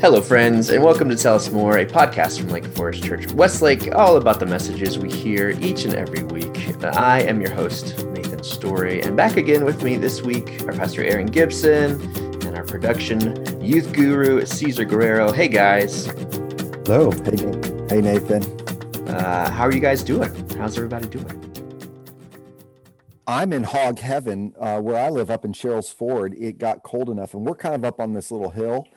Hello, friends, and welcome to Tell Us More, a podcast from Lake Forest Church Westlake, all about the messages we hear each and every week. I am your host, Nathan Story, and back again with me this week are Pastor Aron Gibson and our production youth guru, Caesar Guerrero. Hey, guys. Hello. Hey, hey Nathan. Uh, how are you guys doing? How's everybody doing? I'm in hog heaven uh, where I live up in Sherrills Ford. It got cold enough, and we're kind of up on this little hill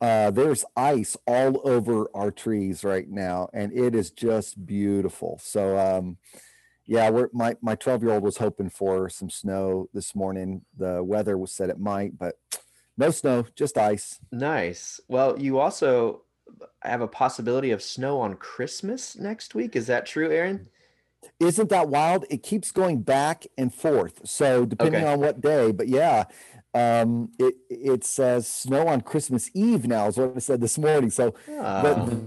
uh, there's ice all over our trees right now, and it is just beautiful. So, um, yeah, we're, my my 12 year old was hoping for some snow this morning. The weather was said it might, but no snow, just ice. Nice. Well, you also have a possibility of snow on Christmas next week. Is that true, Aron? Isn't that wild? It keeps going back and forth. So depending okay. on what day, but yeah, um, it it says snow on Christmas Eve now is what I said this morning. So oh. the,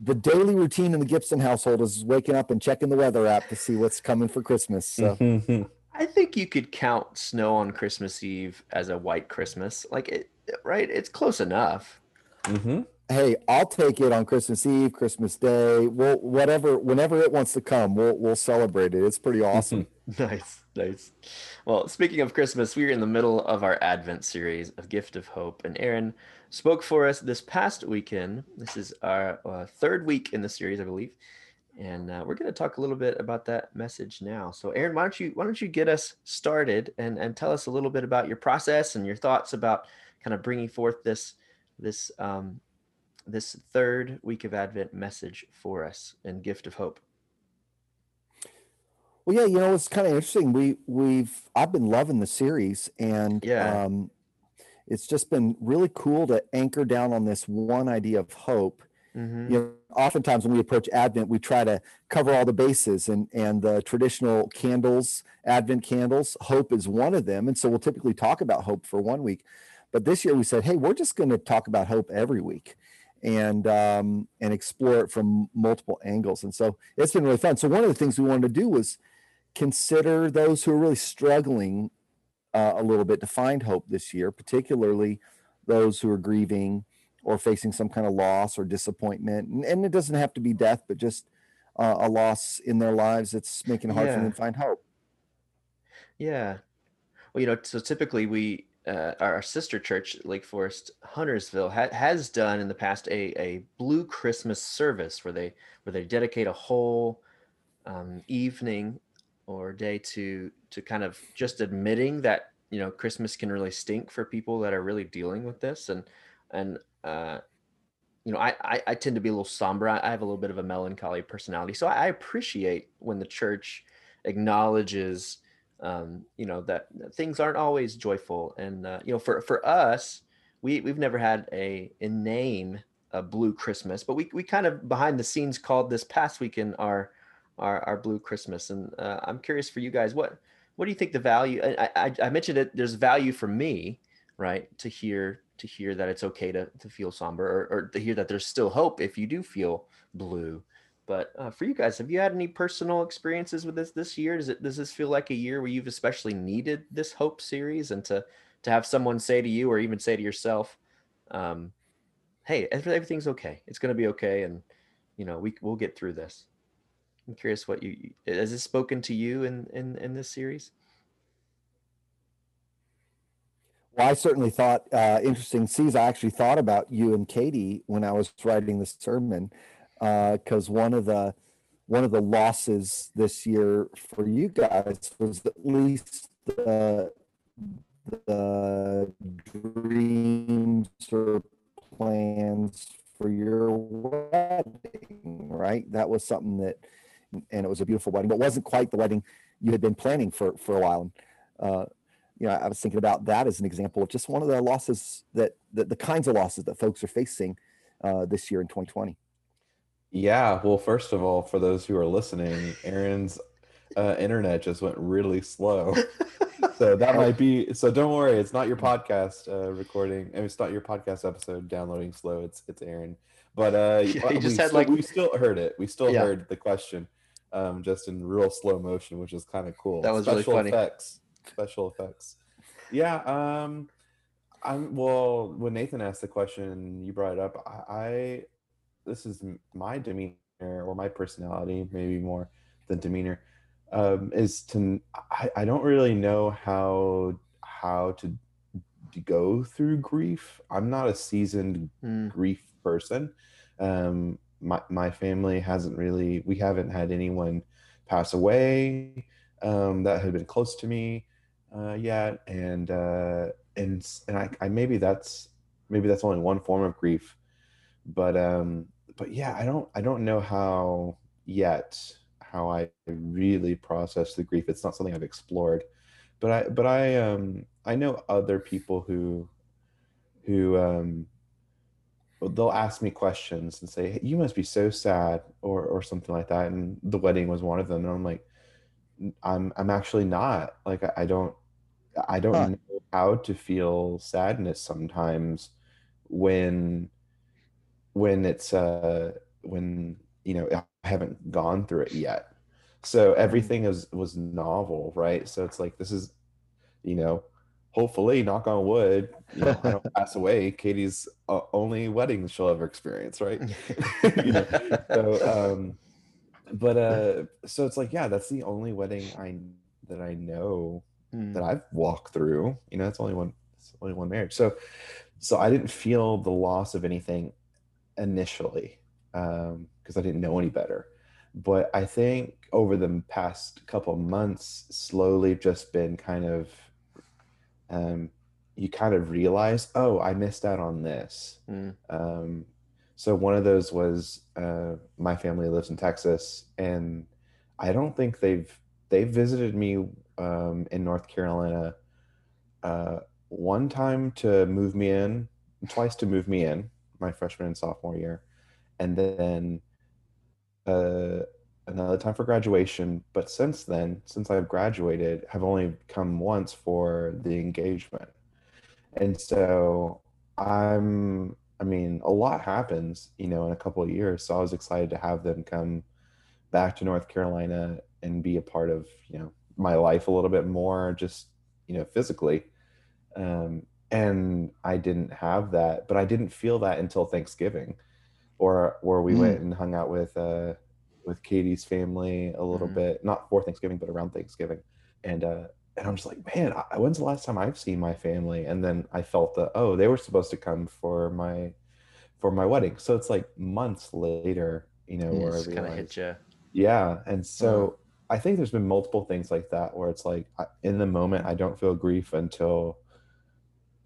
the daily routine in the Gibson household is waking up and checking the weather app to see what's coming for Christmas. So I think you could count snow on Christmas Eve as a white Christmas. Like it, right? It's close enough. Mm-hmm hey, I'll take it on Christmas Eve, Christmas Day, we'll whatever, whenever it wants to come, we'll we'll celebrate it. It's pretty awesome. nice, nice. Well, speaking of Christmas, we're in the middle of our Advent series of Gift of Hope, and Aron spoke for us this past weekend. This is our uh, third week in the series, I believe, and uh, we're going to talk a little bit about that message now. So, Aron, why don't you why don't you get us started and and tell us a little bit about your process and your thoughts about kind of bringing forth this this um, this third week of Advent message for us and gift of hope? Well, yeah, you know, it's kind of interesting. We we've I've been loving the series, and yeah, um, it's just been really cool to anchor down on this one idea of hope. Mm-hmm. You know, oftentimes when we approach Advent, we try to cover all the bases, and and the traditional candles, Advent candles, hope is one of them, and so we'll typically talk about hope for one week. But this year we said, hey, we're just going to talk about hope every week and um, and explore it from multiple angles. And so it's been really fun. So one of the things we wanted to do was consider those who are really struggling uh, a little bit to find hope this year, particularly those who are grieving or facing some kind of loss or disappointment. And, and it doesn't have to be death, but just uh, a loss in their lives that's making it hard yeah. for them to find hope. Yeah. Well, you know, so typically we uh, our sister church, Lake Forest Huntersville, ha- has done in the past a, a Blue Christmas service where they where they dedicate a whole um, evening or day to to kind of just admitting that you know Christmas can really stink for people that are really dealing with this and and uh, you know I, I, I tend to be a little somber. I have a little bit of a melancholy personality, so I appreciate when the church acknowledges um, you know that things aren't always joyful. And uh, you know for for us we we've never had a, a name a blue christmas but we, we kind of behind the scenes called this past weekend our our, our blue christmas. And uh, i'm curious for you guys what what do you think the value I, I, I mentioned it there's value for me right to hear to hear that it's okay to, to feel somber or, or to hear that there's still hope if you do feel blue but uh, for you guys, have you had any personal experiences with this this year? Does it does this feel like a year where you've especially needed this hope series and to to have someone say to you or even say to yourself, um, "Hey, everything's okay. It's going to be okay, and you know we we'll get through this." I'm curious what you has this spoken to you in in in this series? Well, I certainly thought uh, interesting. Sees I actually thought about you and Katie when I was writing the sermon because uh, one of the one of the losses this year for you guys was at least the the dreams or plans for your wedding, right? That was something that, and it was a beautiful wedding, but wasn't quite the wedding you had been planning for for a while. And uh, you know, I was thinking about that as an example of just one of the losses that, that the kinds of losses that folks are facing uh, this year in 2020. Yeah, well, first of all, for those who are listening, Aron's uh, internet just went really slow. so that might be. So don't worry, it's not your podcast uh, recording. I mean, it's not your podcast episode downloading slow. It's it's Aron. But uh, yeah, we, just had still, like we still heard it. We still yeah. heard the question, um, just in real slow motion, which is kind of cool. That was Special really funny. Effects. Special effects. Yeah. Um, I'm well. When Nathan asked the question, you brought it up. I, I this is my demeanor or my personality, maybe more than demeanor, um, is to I, I don't really know how how to, to go through grief. I'm not a seasoned mm. grief person. Um, my my family hasn't really. We haven't had anyone pass away um, that had been close to me uh, yet, and uh, and and I, I maybe that's maybe that's only one form of grief, but um, but yeah, I don't I don't know how yet how I really process the grief. It's not something I've explored, but I but I um I know other people who who um they'll ask me questions and say hey, you must be so sad or or something like that and the wedding was one of them and i'm like i'm i'm actually not like i, I don't i don't huh. know how to feel sadness sometimes when when it's uh when you know i haven't gone through it yet so mm-hmm. everything is was novel right so it's like this is you know hopefully, knock on wood, you know, I don't pass away. Katie's uh, only wedding she'll ever experience, right? you know? So, um, but uh, so it's like, yeah, that's the only wedding I that I know mm. that I've walked through. You know, it's only one, it's only one marriage. So, so I didn't feel the loss of anything initially because um, I didn't know any better. But I think over the past couple months, slowly just been kind of um, you kind of realize, oh, I missed out on this. Mm. Um, so one of those was uh, my family lives in Texas, and I don't think they've they've visited me um, in North Carolina uh, one time to move me in, twice to move me in, my freshman and sophomore year, and then uh, another time for graduation. But since then, since I've graduated, have only come once for the engagement. And so I'm, I mean, a lot happens, you know, in a couple of years. So I was excited to have them come back to North Carolina and be a part of, you know, my life a little bit more, just, you know, physically. Um, and I didn't have that, but I didn't feel that until Thanksgiving, or where we mm. went and hung out with uh, with Katie's family a little mm-hmm. bit, not for Thanksgiving, but around Thanksgiving. And uh, and I'm just like, man, I, when's the last time I've seen my family? And then I felt that oh, they were supposed to come for my for my wedding. So it's like months later, you know, where I kind of hit you. Yeah, and so uh-huh. I think there's been multiple things like that where it's like in the moment I don't feel grief until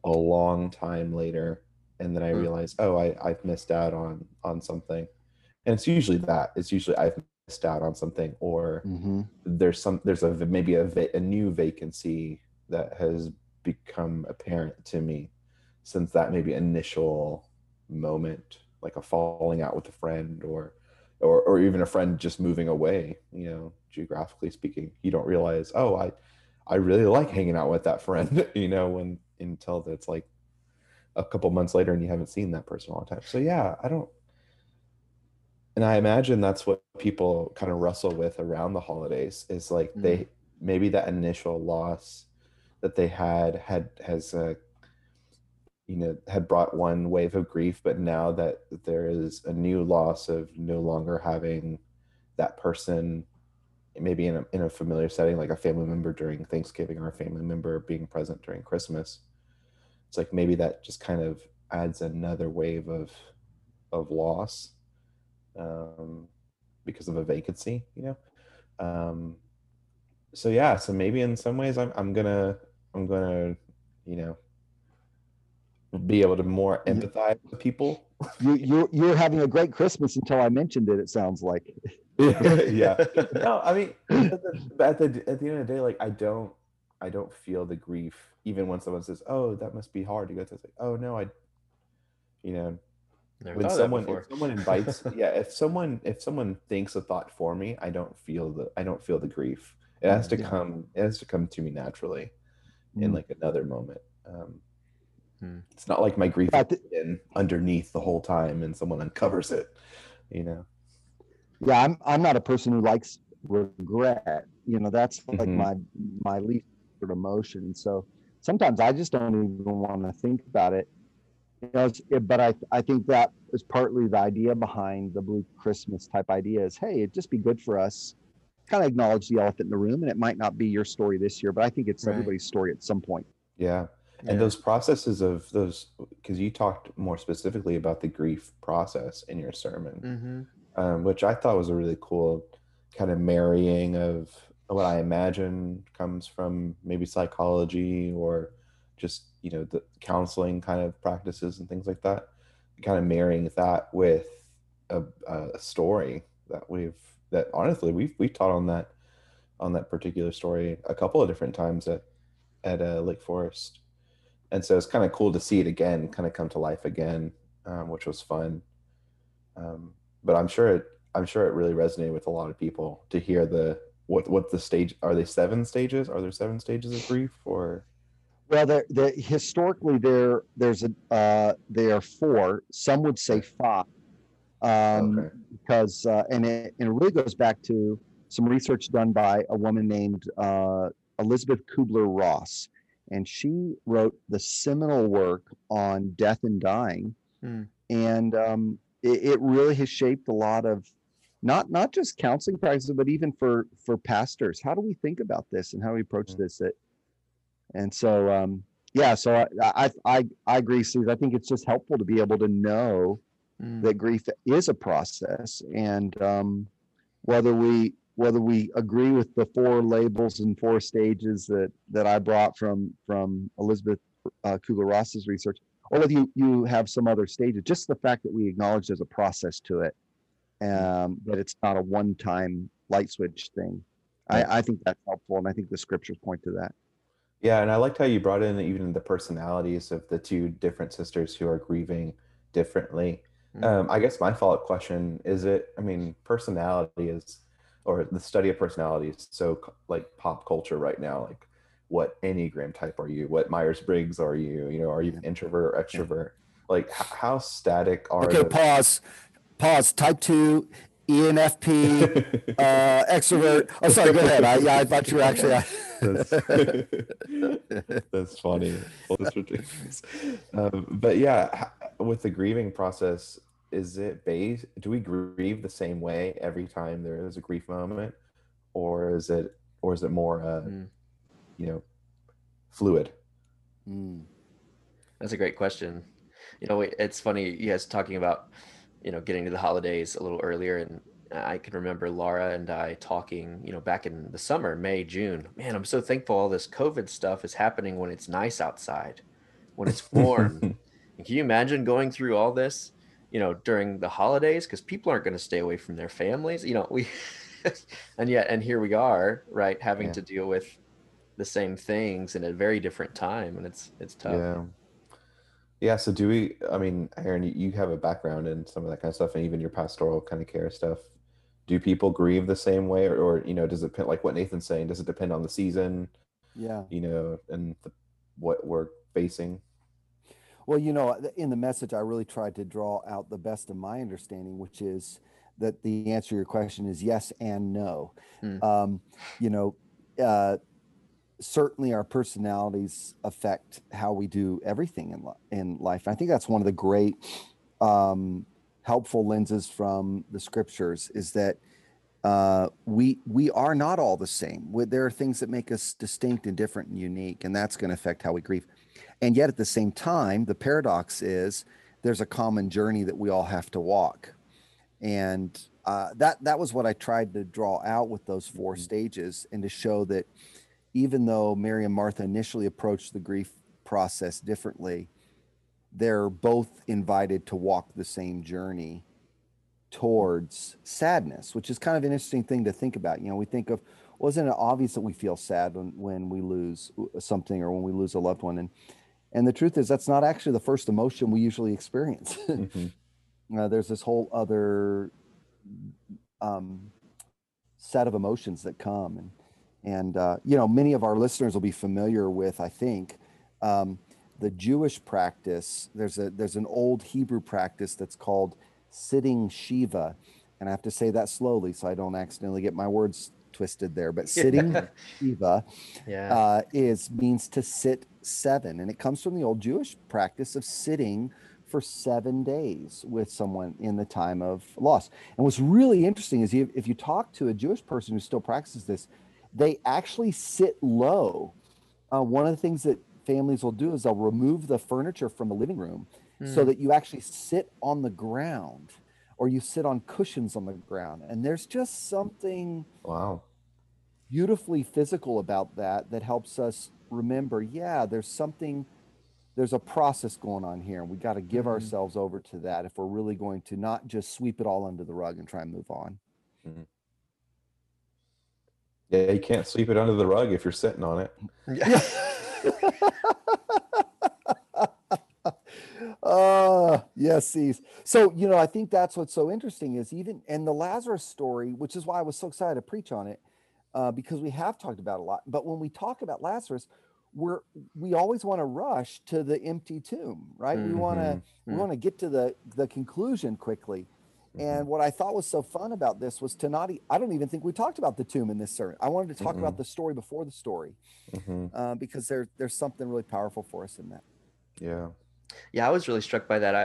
a long time later, and then I mm. realize, oh, I I've missed out on on something and it's usually that it's usually i've missed out on something or mm-hmm. there's some there's a maybe a, a new vacancy that has become apparent to me since that maybe initial moment like a falling out with a friend or or or even a friend just moving away you know geographically speaking you don't realize oh i i really like hanging out with that friend you know when until it's like a couple months later and you haven't seen that person all the time so yeah i don't and i imagine that's what people kind of wrestle with around the holidays is like mm-hmm. they maybe that initial loss that they had had has uh, you know had brought one wave of grief but now that there is a new loss of no longer having that person maybe in a, in a familiar setting like a family member during thanksgiving or a family member being present during christmas it's like maybe that just kind of adds another wave of of loss um, because of a vacancy, you know. Um, so yeah, so maybe in some ways I'm I'm gonna I'm gonna you know be able to more empathize with people. You you you're having a great Christmas until I mentioned it. It sounds like. yeah. No, I mean, at the, at the at the end of the day, like I don't I don't feel the grief even when someone says, "Oh, that must be hard to go through." It's like, "Oh no, I," you know, Never when someone if someone invites yeah if someone if someone thinks a thought for me i don't feel the i don't feel the grief it has to yeah. come it has to come to me naturally mm. in like another moment um mm. it's not like my grief yeah, th- been underneath the whole time and someone uncovers it you know yeah i'm i'm not a person who likes regret you know that's like mm-hmm. my my least emotion so sometimes I just don't even want to think about it. You know, but I I think that is partly the idea behind the Blue Christmas type idea is hey, it'd just be good for us kind of acknowledge the elephant in the room and it might not be your story this year, but I think it's right. everybody's story at some point. Yeah. And yeah. those processes of those, because you talked more specifically about the grief process in your sermon, mm-hmm. Um, which I thought was a really cool kind of marrying of what I imagine comes from maybe psychology or just, you know, the counseling kind of practices and things like that. Kind of marrying that with a, a story that we've, that honestly we've, we taught on that, on that particular story a couple of different times at, at uh, Lake Forest and so it's kind of cool to see it again, kind of come to life again, um, which was fun. Um, but I'm sure it, I'm sure it really resonated with a lot of people to hear the what what the stage are they seven stages? Are there seven stages of grief or? Well, there, there historically there there's a uh, there are four. Some would say five, um, okay. because uh, and it and it really goes back to some research done by a woman named uh, Elisabeth Kubler Ross and she wrote the seminal work on death and dying mm. and um, it, it, really has shaped a lot of not not just counseling practices but even for for pastors how do we think about this and how we approach mm. this it, and so um, yeah so I, I, I i agree steve i think it's just helpful to be able to know mm. that grief is a process and um, whether we whether we agree with the four labels and four stages that that I brought from from Elisabeth uh, Kubler Ross's research, or whether you you have some other stages, just the fact that we acknowledge there's a process to it, um, that it's not a one-time light switch thing. I, I think that's helpful, and I think the scriptures point to that. Yeah, and I liked how you brought in even the personalities of the two different sisters who are grieving differently. Mm-hmm. Um, I guess my follow-up question is: It? I mean, personality is or the study of personalities so like pop culture right now like what enneagram type are you what myers-briggs are you you know are you an introvert or extrovert like how static are okay pause pause type 2 ENFP, uh, extrovert. Oh, sorry. Go ahead. I, yeah, I thought you were actually. that's, that's funny. Well, that's ridiculous. Um, but yeah, with the grieving process, is it based do we grieve the same way every time there is a grief moment or is it or is it more uh mm. You know fluid mm. that's a great question you know it's funny you guys talking about you know getting to the holidays a little earlier and i can remember laura and i talking you know back in the summer may june man i'm so thankful all this covid stuff is happening when it's nice outside when it's warm can you imagine going through all this you know, during the holidays because people aren't going to stay away from their families. You know, we and yet and here we are, right, having yeah. to deal with the same things in a very different time, and it's it's tough. Yeah. Yeah. So do we? I mean, Aron, you have a background in some of that kind of stuff, and even your pastoral kind of care stuff. Do people grieve the same way, or, or you know, does it depend? Like what Nathan's saying, does it depend on the season? Yeah. You know, and the, what we're facing. Well, you know, in the message, I really tried to draw out the best of my understanding, which is that the answer to your question is yes and no. Mm. Um, you know, uh, certainly our personalities affect how we do everything in, li- in life. I think that's one of the great um, helpful lenses from the scriptures is that uh, we we are not all the same. There are things that make us distinct and different and unique, and that's going to affect how we grieve. And yet at the same time, the paradox is there's a common journey that we all have to walk. And uh, that that was what I tried to draw out with those 4 mm-hmm. stages and to show that even though Mary and Martha initially approached the grief process differently, they're both invited to walk the same journey towards sadness, which is kind of an interesting thing to think about. You know, we think of, wasn't well, it obvious that we feel sad when, when we lose something or when we lose a loved one? And and the truth is, that's not actually the first emotion we usually experience. mm-hmm. uh, there's this whole other um, set of emotions that come, and and uh, you know, many of our listeners will be familiar with, I think, um, the Jewish practice. There's a there's an old Hebrew practice that's called sitting Shiva, and I have to say that slowly so I don't accidentally get my words twisted there, but sitting Shiva yeah. uh, is means to sit seven, and it comes from the old Jewish practice of sitting for seven days with someone in the time of loss. And what's really interesting is you, if you talk to a Jewish person who still practices this, they actually sit low. Uh, one of the things that families will do is they'll remove the furniture from the living room mm. so hmm. that you actually sit on the ground or you sit on cushions on the ground. And there's just something wow beautifully physical about that that helps us remember, yeah, there's something there's a process going on here and we got to give mm-hmm. ourselves over to that if we're really going to not just sweep it all under the rug and try and move on. Mm-hmm. Yeah, you can't sweep it under the rug if you're sitting on it. Yeah. uh yes these so you know i think that's what's so interesting is even and the lazarus story which is why i was so excited to preach on it uh, because we have talked about a lot but when we talk about lazarus we're we always want to rush to the empty tomb right mm-hmm. we want to mm-hmm. we want to get to the the conclusion quickly and mm-hmm. what I thought was so fun about this was to not, I don't even think we talked about the tomb in this sermon. I wanted to talk mm-hmm. about the story before the story mm-hmm. uh, because there, there's something really powerful for us in that. Yeah. Yeah, I was really struck by that. I,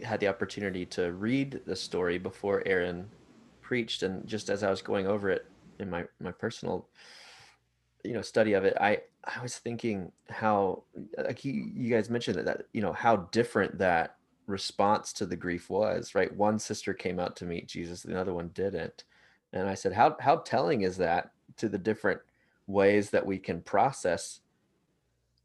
I had the opportunity to read the story before Aron preached. And just as I was going over it in my, my personal, you know, study of it, I, I was thinking how, like you, you guys mentioned that, that, you know, how different that response to the grief was, right? One sister came out to meet Jesus, the other one didn't. And I said, how, how telling is that to the different ways that we can process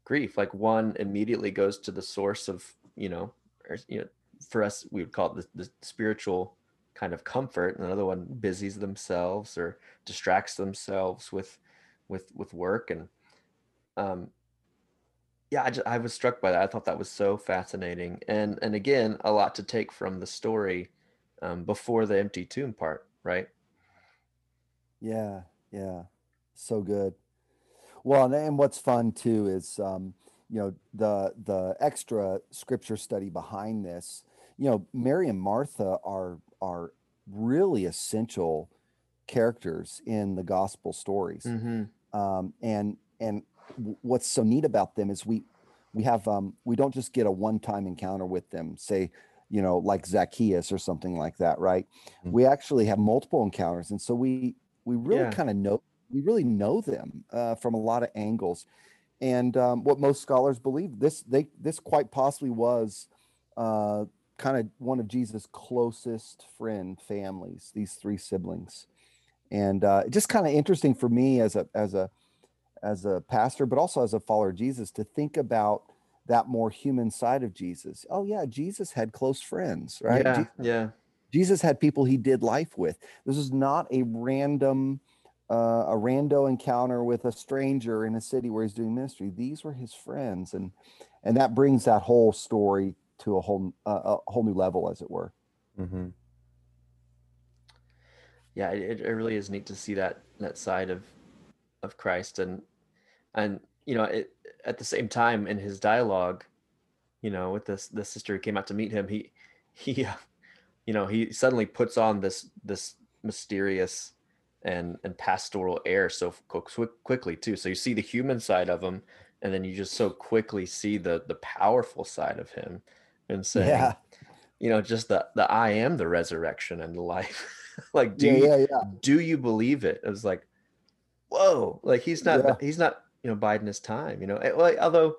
grief? Like one immediately goes to the source of, you know, or, you know, for us, we would call it the, the spiritual kind of comfort. And another one busies themselves or distracts themselves with, with, with work. And, um, yeah, I, just, I was struck by that. I thought that was so fascinating, and and again, a lot to take from the story um, before the empty tomb part, right? Yeah, yeah, so good. Well, and, and what's fun too is um, you know the the extra scripture study behind this. You know, Mary and Martha are are really essential characters in the gospel stories, mm-hmm. um, and and what's so neat about them is we we have um, we don't just get a one-time encounter with them say you know like zacchaeus or something like that right mm-hmm. we actually have multiple encounters and so we we really yeah. kind of know we really know them uh, from a lot of angles and um, what most scholars believe this they this quite possibly was uh, kind of one of jesus closest friend families these three siblings and uh, just kind of interesting for me as a as a as a pastor, but also as a follower of Jesus, to think about that more human side of Jesus. Oh yeah, Jesus had close friends, right? Yeah, Jesus, yeah. Jesus had people he did life with. This is not a random, uh, a rando encounter with a stranger in a city where he's doing ministry. These were his friends, and and that brings that whole story to a whole uh, a whole new level, as it were. Mm-hmm. Yeah, it, it really is neat to see that that side of of Christ and and you know it, at the same time in his dialogue you know with this the sister who came out to meet him he he uh, you know he suddenly puts on this this mysterious and and pastoral air so quick, quickly too so you see the human side of him and then you just so quickly see the the powerful side of him and saying yeah. you know just the the i am the resurrection and the life like do yeah, you, yeah, yeah. do you believe it it was like whoa, like he's not he's not you know biding his time. You know, eh, although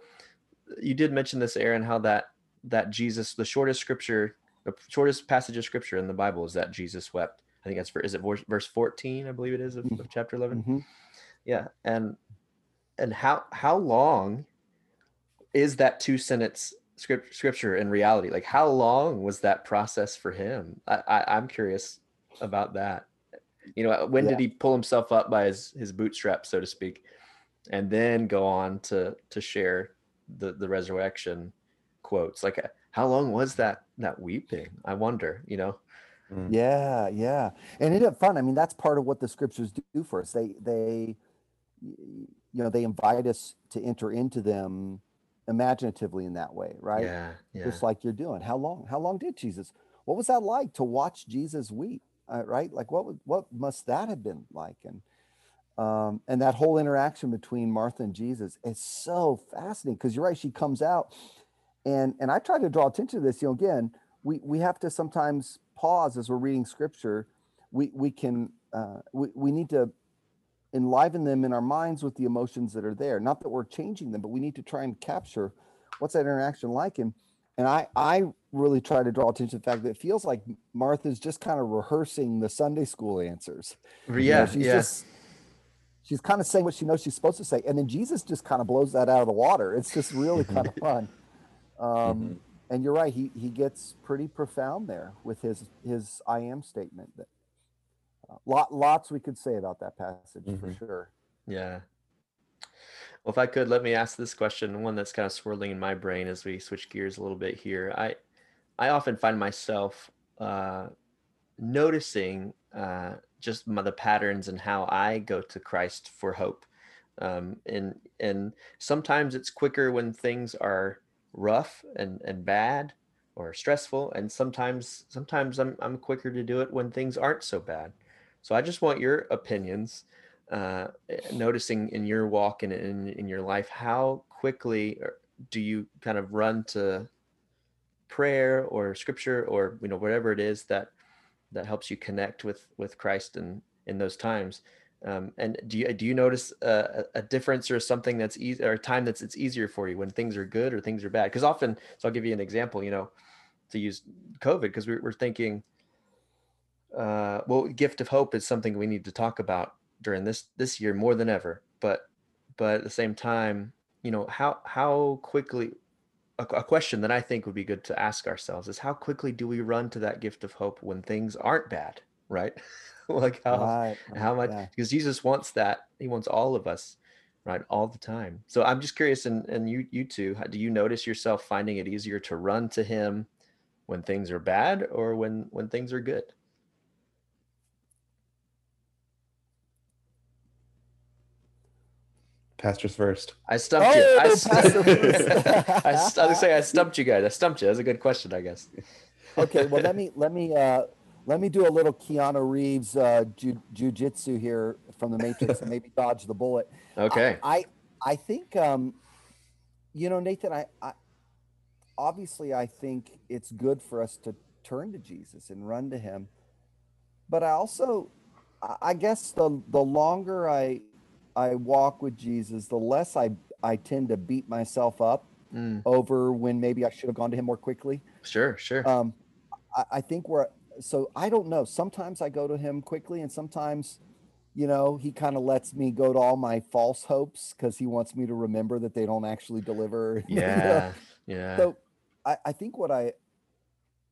you did mention this, Aron, how that that Jesus, the shortest scripture, the shortest passage of scripture in the Bible is that Jesus wept. I think that's for is it verse 14, I believe it is of, of chapter 11. Mm-hmm. Yeah. And and how how long is that two sentence script, scripture in reality? Like how long was that process for him? I, I I'm curious about that. You know, when yeah. did he pull himself up by his his bootstraps, so to speak, and then go on to to share the the resurrection quotes? Like, how long was that that weeping? I wonder. You know. Mm. Yeah, yeah, and it's fun. I mean, that's part of what the scriptures do for us. They they you know they invite us to enter into them imaginatively in that way, right? Yeah, yeah. Just like you're doing. How long? How long did Jesus? What was that like to watch Jesus weep? uh, right? Like what what must that have been like? And Um, and that whole interaction between Martha and Jesus is so fascinating because you're right. She comes out, and and I try to draw attention to this. You know, again, we we have to sometimes pause as we're reading scripture. We we can uh, we we need to enliven them in our minds with the emotions that are there. Not that we're changing them, but we need to try and capture what's that interaction like. And and I I really try to draw attention to the fact that it feels like Martha's just kind of rehearsing the Sunday school answers. Yeah, you know, she's yeah. just she's kind of saying what she knows she's supposed to say, and then Jesus just kind of blows that out of the water. It's just really kind of fun. Um, mm-hmm. And you're right; he he gets pretty profound there with his his I am statement. That uh, lot lots we could say about that passage mm-hmm. for sure. Yeah. Well, if I could, let me ask this question, one that's kind of swirling in my brain as we switch gears a little bit here. I I often find myself uh, noticing uh, just my, the patterns and how I go to Christ for hope. Um, and and sometimes it's quicker when things are rough and, and bad or stressful, and sometimes sometimes I'm I'm quicker to do it when things aren't so bad. So I just want your opinions, uh, noticing in your walk and in, in your life, how quickly uh, do you kind of run to prayer or scripture or you know whatever it is that that helps you connect with with Christ in in those times. Um, and do you do you notice a, a difference or something that's easy or a time that's it's easier for you when things are good or things are bad? Because often, so I'll give you an example. You know, to use COVID because we, we're thinking, uh, well, gift of hope is something we need to talk about during this this year more than ever. But but at the same time, you know, how how quickly a, a, question that I think would be good to ask ourselves is how quickly do we run to that gift of hope when things aren't bad, right? like how right, how much yeah. because Jesus wants that. He wants all of us, right, all the time. So I'm just curious, and and you you too, do you notice yourself finding it easier to run to Him when things are bad or when when things are good? Pastors first. I stumped oh, you. I, st- I, st- I was say I stumped you guys. I stumped you. That's a good question, I guess. okay, well let me let me uh, let me do a little Keanu Reeves uh, ju- jujitsu here from the Matrix and maybe dodge the bullet. Okay. I I, I think um, you know Nathan. I, I obviously I think it's good for us to turn to Jesus and run to Him, but I also I guess the the longer I I walk with Jesus, the less I I tend to beat myself up mm. over when maybe I should have gone to him more quickly. Sure, sure. Um, I, I think we're so I don't know. Sometimes I go to him quickly, and sometimes, you know, he kind of lets me go to all my false hopes because he wants me to remember that they don't actually deliver. Yeah, yeah. So I, I think what I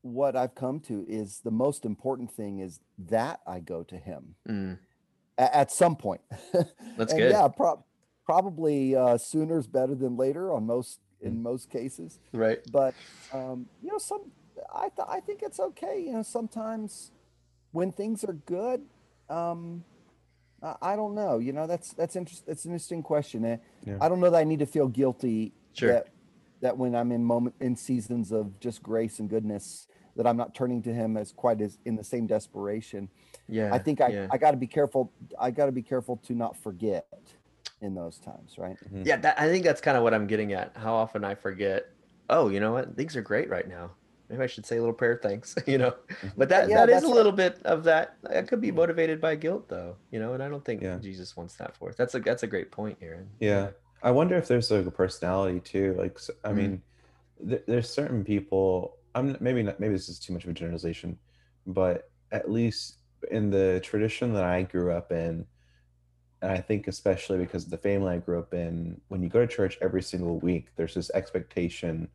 what I've come to is the most important thing is that I go to him. Mm at some point. That's good. Yeah, pro- probably uh, sooner is better than later on most in mm. most cases. Right. But um, you know, some I th- I think it's okay. You know, sometimes when things are good, um, I, I don't know. You know, that's that's interesting. That's an interesting question. Eh? Yeah. I don't know that I need to feel guilty. Sure. That, that when I'm in moment in seasons of just grace and goodness, that I'm not turning to Him as quite as in the same desperation yeah i think i, yeah. I got to be careful i got to be careful to not forget in those times right mm-hmm. yeah that, i think that's kind of what i'm getting at how often i forget oh you know what things are great right now maybe i should say a little prayer thanks you know mm-hmm. but that yeah, that is a little bit of that that could be motivated by guilt though you know and i don't think yeah. jesus wants that for us that's a that's a great point aron yeah i wonder if there's like a personality too like i mm mean th- there's certain people i'm maybe not maybe this is too much of a generalization but at least in the tradition that I grew up in, and I think especially because of the family I grew up in, when you go to church every single week, there's this expectation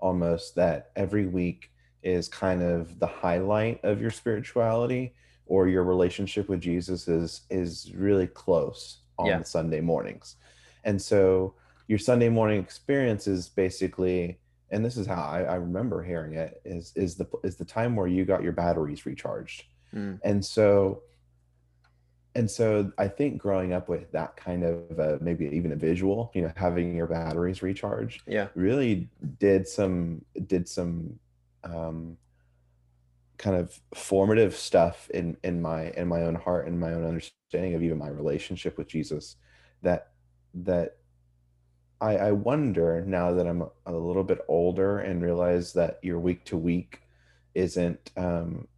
almost that every week is kind of the highlight of your spirituality or your relationship with Jesus is is really close on yeah. Sunday mornings. And so your Sunday morning experience is basically and this is how I, I remember hearing it is is the is the time where you got your batteries recharged Mm. And so and so I think growing up with that kind of uh, maybe even a visual, you know, having your batteries recharged, yeah, really did some did some um, kind of formative stuff in in my in my own heart and my own understanding of even my relationship with Jesus that that I, I wonder now that I'm a little bit older and realize that your week to week isn't um,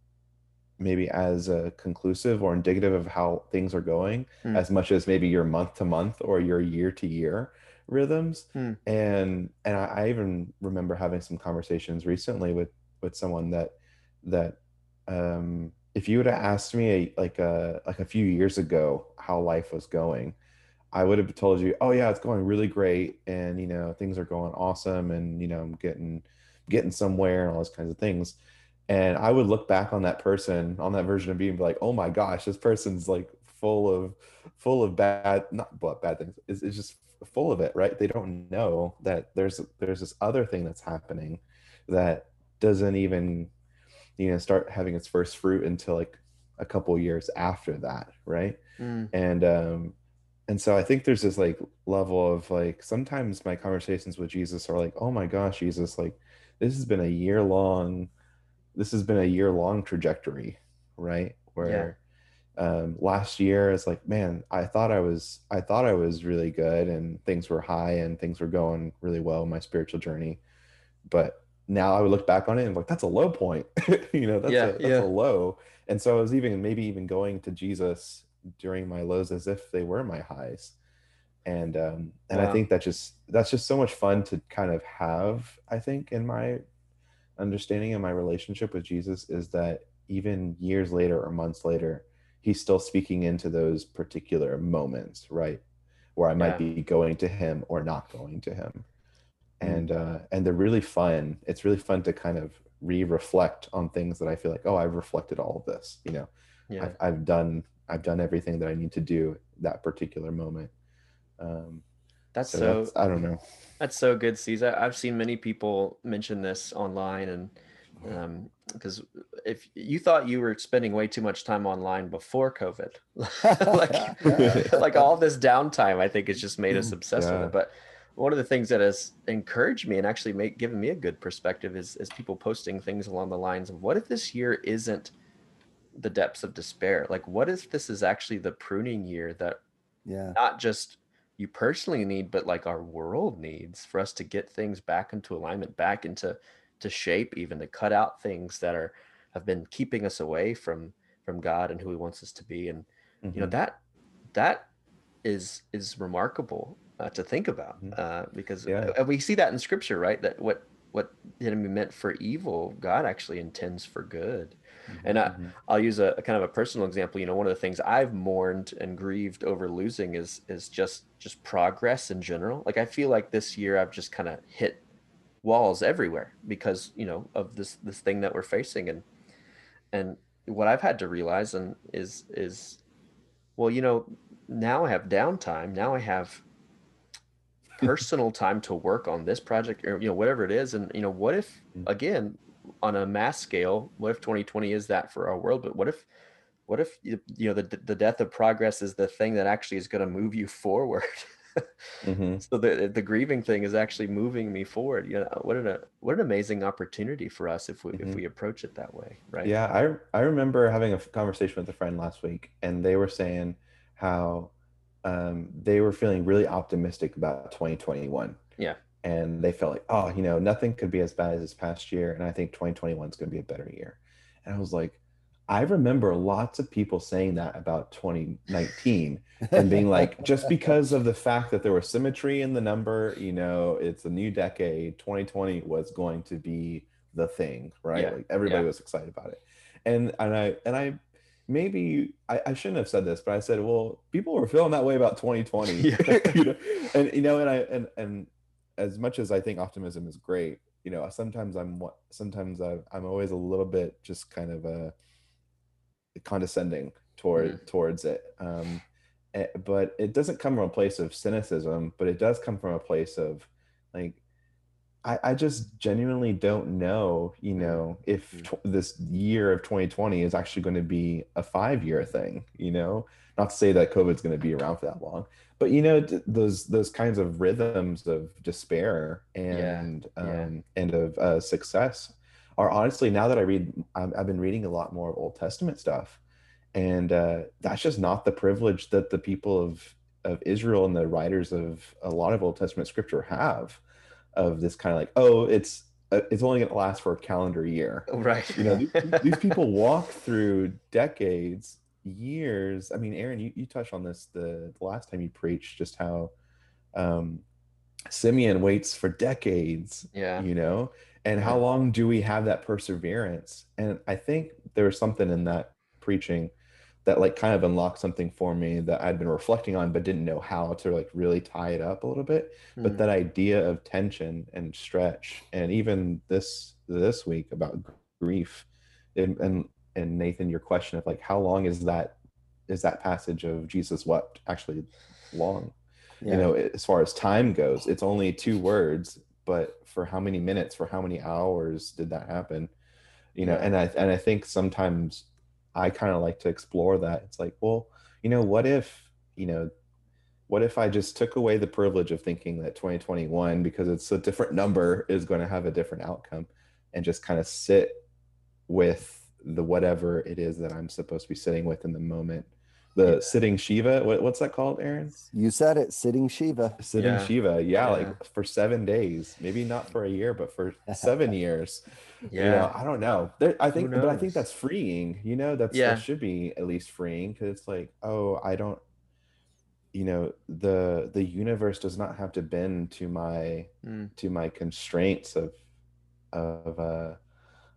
maybe as uh, conclusive or indicative of how things are going mm. as much as maybe your month to month or your year to year rhythms mm. and and I, I, even remember having some conversations recently with with someone that that um if you would have asked me a, like a like a few years ago how life was going i would have told you oh yeah it's going really great and you know things are going awesome and you know i'm getting getting somewhere and all those kinds of things and i would look back on that person on that version of me and be like oh my gosh this person's like full of full of bad not bad things it's, it's just full of it right they don't know that there's there's this other thing that's happening that doesn't even you know start having its first fruit until like a couple years after that right mm. and um and so i think there's this like level of like sometimes my conversations with jesus are like oh my gosh jesus like this has been a year long this has been a year long trajectory right where yeah. um last year it's like man i thought i was i thought i was really good and things were high and things were going really well in my spiritual journey but now I would look back on it and like that's a low point. you know, that's, yeah, a, that's yeah. a low. And so I was even maybe even going to Jesus during my lows as if they were my highs. And um and wow. I think that just that's just so much fun to kind of have, I think, in my understanding and my relationship with Jesus is that even years later or months later, he's still speaking into those particular moments, right? Where I might yeah. be going to him or not going to him. Mm. and uh, and they're really fun. It's really fun to kind of re-reflect on things that I feel like, oh, I've reflected all of this. You know, yeah. I've, I've done I've done everything that I need to do that particular moment. Um, that's so, so that's, I don't know. That's so good, Caesar. I've seen many people mention this online and um because if you thought you were spending way too much time online before covid like like all this downtime i think has just made us obsessed yeah. with it but one of the things that has encouraged me and actually make given me a good perspective is is people posting things along the lines of what if this year isn't the depths of despair like what if this is actually the pruning year that yeah not just you personally need but like our world needs for us to get things back into alignment back into to shape even to cut out things that are have been keeping us away from from god and who he wants us to be and mm-hmm. you know mm-hmm. that that is is remarkable uh, to think about mm-hmm. uh, because yeah. Uh, we see that in scripture, right? That what what the enemy meant for evil, God actually intends for good. Mm-hmm. And I, mm-hmm. I'll use a, a, kind of a personal example. You know, one of the things I've mourned and grieved over losing is is just just progress in general. Like I feel like this year I've just kind of hit walls everywhere because you know of this this thing that we're facing and and what I've had to realize and is is well, you know, now I have downtime. Now I have personal time to work on this project or you know whatever it is and you know what if mm. again on a mass scale what if 2020 is that for our world but what if what if you know the the death of progress is the thing that actually is going to move you forward mm-hmm. so the the grieving thing is actually moving me forward you know what an what an amazing opportunity for us if we mm-hmm. if we approach it that way right yeah i i remember having a conversation with a friend last week and they were saying how um, they were feeling really optimistic about 2021. Yeah. And they felt like, oh, you know, nothing could be as bad as this past year. And I think 2021 is going to be a better year. And I was like, I remember lots of people saying that about 2019 and being like, just because of the fact that there was symmetry in the number, you know, it's a new decade, 2020 was going to be the thing, right? Yeah. Like everybody yeah. was excited about it. And and I and I maybe I, I, shouldn't have said this, but I said, well, people were feeling that way about 2020. you know? And you know, and I and and as much as I think optimism is great, you know, sometimes I'm sometimes I, I'm always a little bit just kind of a uh, condescending toward mm. towards it. Um, eh, but it doesn't come from a place of cynicism, but it does come from a place of like I, I just genuinely don't know, you mm-hmm. know, if mm. t- this year of 2020 is actually going to be a five year thing, you know, not to say that COVID's going to be around for that long, but you know, d- those, those kinds of rhythms of despair and, yeah. Um, yeah. and of uh, success are honestly now that I read, I've, I've been reading a lot more Old Testament stuff, and uh, that's just not the privilege that the people of of Israel and the writers of a lot of Old Testament scripture have of this kind of like, oh, it's uh, it's only going to last for a calendar year, right? You know, these, these people walk through decades, years. I mean, Aron, you, you touched on this the, the last time you preached, just how um, Simeon waits for decades. Yeah, you know, and how long do we have that perseverance? And I think there was something in that preaching that like kind of unlocked something for me that I'd been reflecting on but didn't know how to like really tie it up a little bit. Mm. But hmm. that idea of tension and stretch and even this this week about grief and, and and Nathan your question of like how long is that is that passage of Jesus wept actually long? Yeah. You know, as far as time goes, it's only two words, but for how many minutes, for how many hours did that happen? You know, and I and I think sometimes I kind of like to explore that. It's like, well, you know, what if, you know, what if I just took away the privilege of thinking that 2021, because it's a different number, is going to have a different outcome and just kind of sit with the whatever it is that I'm supposed to be sitting with in the moment. The yeah. sitting Shiva, what, what's that called, Aron? You said it, sitting Shiva. Sitting yeah. Shiva, yeah, yeah, like for seven days, maybe not for a year, but for seven years yeah you know, i don't know there, i think but i think that's freeing you know that's yeah. that should be at least freeing because it's like oh i don't you know the the universe does not have to bend to my mm. to my constraints of of uh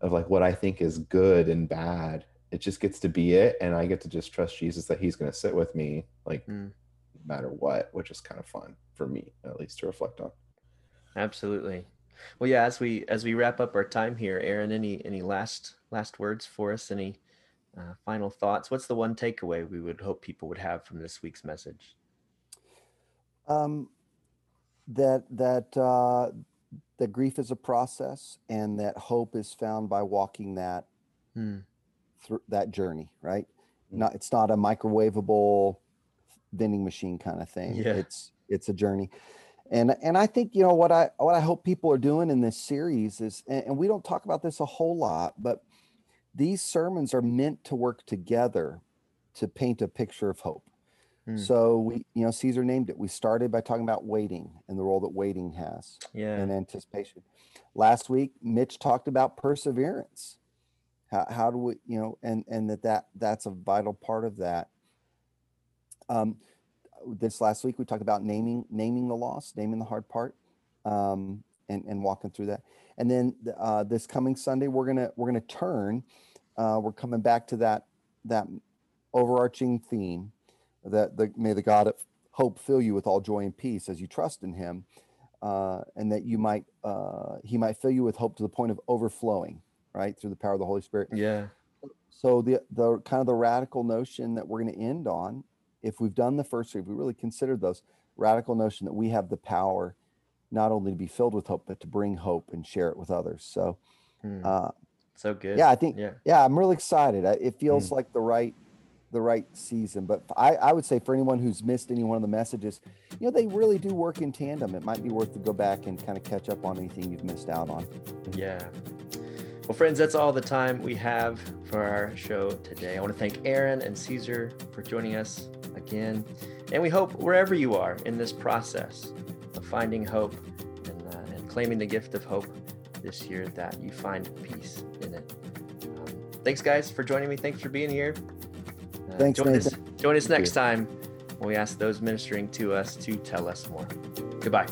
of like what i think is good and bad it just gets to be it and i get to just trust jesus that he's going to sit with me like mm. no matter what which is kind of fun for me at least to reflect on absolutely well, yeah. As we as we wrap up our time here, Aron, any any last last words for us? Any uh, final thoughts? What's the one takeaway we would hope people would have from this week's message? Um, that that uh, that grief is a process, and that hope is found by walking that hmm. Through that journey. Right? Hmm. Not it's not a microwavable vending machine kind of thing. Yeah. It's it's a journey and and i think you know what i what i hope people are doing in this series is and, and we don't talk about this a whole lot but these sermons are meant to work together to paint a picture of hope hmm. so we you know caesar named it we started by talking about waiting and the role that waiting has yeah and anticipation last week mitch talked about perseverance how, how do we you know and and that that that's a vital part of that um this last week we talked about naming naming the loss, naming the hard part, um, and and walking through that. And then uh, this coming Sunday we're gonna we're gonna turn. Uh, we're coming back to that that overarching theme that the may the God of hope fill you with all joy and peace as you trust in Him, uh, and that you might uh, He might fill you with hope to the point of overflowing, right through the power of the Holy Spirit. Yeah. So the the kind of the radical notion that we're going to end on if we've done the first three, if we really considered those, radical notion that we have the power not only to be filled with hope, but to bring hope and share it with others. So, mm. uh, so good. Yeah, I think. Yeah, yeah I'm really excited. It feels mm. like the right, the right season. But I, I would say for anyone who's missed any one of the messages, you know, they really do work in tandem. It might be worth to go back and kind of catch up on anything you've missed out on. Yeah. Well, friends, that's all the time we have for our show today. I want to thank Aron and Caesar for joining us again. And we hope wherever you are in this process of finding hope and, uh, and claiming the gift of hope this year, that you find peace in it. Um, thanks, guys, for joining me. Thanks for being here. Uh, thanks, join us, join us next time when we ask those ministering to us to tell us more. Goodbye.